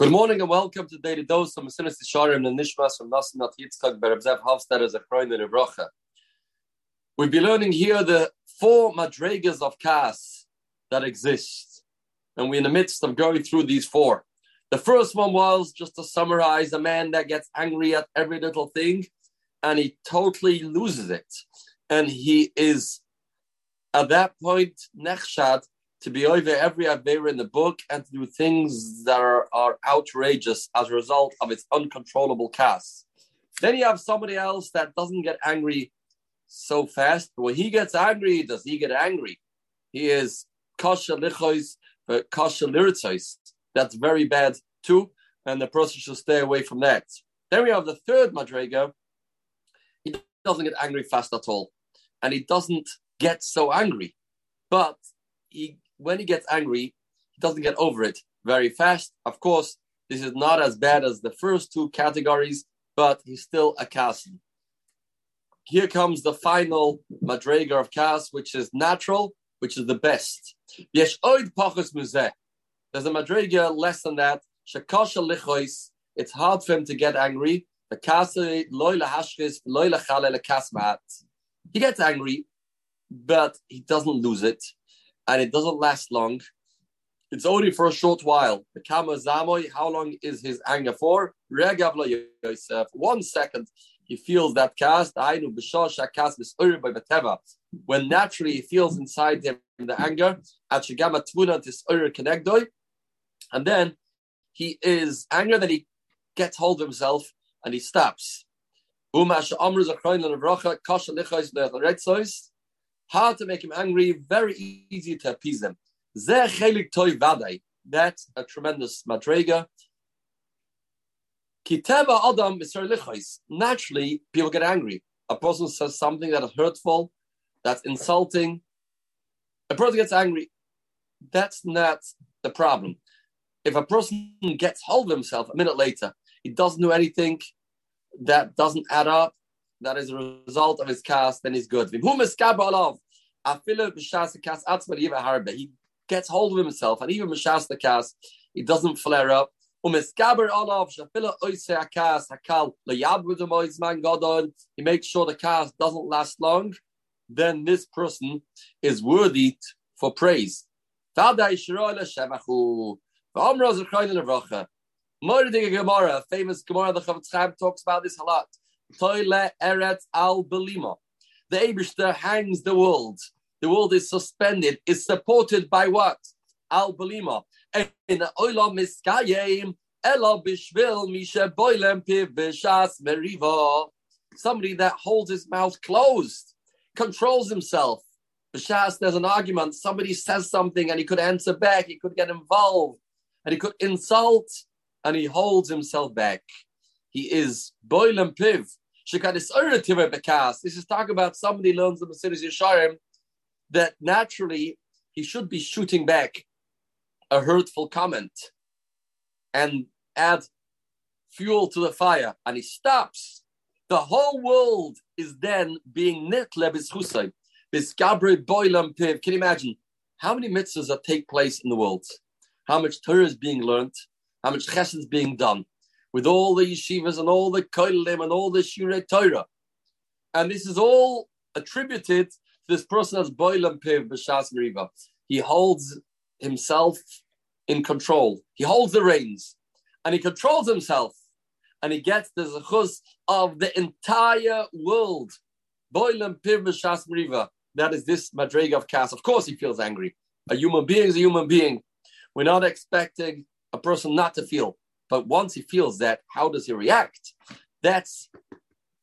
Good morning and welcome to Daily Dose of Mesilas Yesharim and Nishmas from Nasanat Yitzchak Berebzev Hofstad as a Kroin and Evrocha. We'll be learning here the four madregas of Kas that exist, and we're in the midst of going through these four. The first one was just to summarize a man that gets angry at every little thing, and he totally loses it, and he is at that point nechshad to be over every Avera in the book and to do things that are, are outrageous as a result of its uncontrollable kas. Then you have somebody else that doesn't get angry so fast. But when he gets angry, does he get angry? He is kasha lichois, kasha liritzos. That's very bad too, and the person should stay away from that. Then we have the third madrega. He doesn't get angry fast at all, and he doesn't get so angry, but he when he gets angry, he doesn't get over it very fast. Of course, this is not as bad as the first two categories, but he's still a kasim. Here comes the final madrega of kas, which is natural, which is the best. There's a madrega less than that. It's hard for him to get angry. He gets angry, but he doesn't lose it and it doesn't last long. It's only for a short while. The how long is his anger for? One second, he feels that kas. When naturally he feels inside him the anger, and then he is angry that he gets hold of himself and he stops hard to make him angry, very easy to appease him. That's a tremendous madrega. Kiteva Adam Naturally, people get angry. A person says something that is hurtful, that's insulting. A person gets angry. That's not the problem. If a person gets hold of himself a minute later, he doesn't do anything that doesn't add up, that is a result of his kas, then he's good. He gets hold of himself, and even Mishas the kas, he doesn't flare up. He makes sure the kas doesn't last long. Then this person is worthy for praise. Famous Gemara, the Chofetz Chaim talks about this a lot. Toile Eretz Al Belima. The Abishter hangs the world. The world is suspended, is supported by what? Al Belima. In Olam Miskayim, Elo Bishvil Misha Boilem Piv Bishas Meriva. Somebody that holds his mouth closed, controls himself. Bishas, there's an argument. Somebody says something and he could answer back, he could get involved, and he could insult, and he holds himself back. He is Boilem Piv. This is talking about somebody learns the Mesilas Yesharim that naturally he should be shooting back a hurtful comment and add fuel to the fire, and he stops. The whole world is then being nitle b'schusay, b'skabre boilam piv. Can you imagine how many mitzvahs that take place in the world? How much Torah is being learned? How much chesed is being done? With all the yeshivas and all the koilim and all the shirei Torah. And this is all attributed to this person as Boilam Piv B'Shas Meriva. He holds himself in control. He holds the reins and he controls himself and he gets the zechus of the entire world. Boilam Piv B'Shas Meriva. That is this madrega of Kas. Of course, he feels angry. A human being is a human being. We're not expecting a person not to feel. But once he feels that, how does he react? That's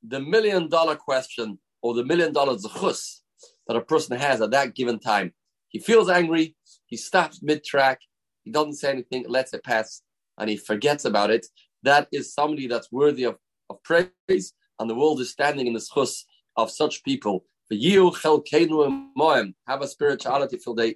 the million dollar question or the million dollar zechus that a person has at that given time. He feels angry, he stops mid track, he doesn't say anything, lets it pass, and he forgets about it. That is somebody that's worthy of, of praise, and the world is standing in the zechus of such people. For you, have a spirituality filled day.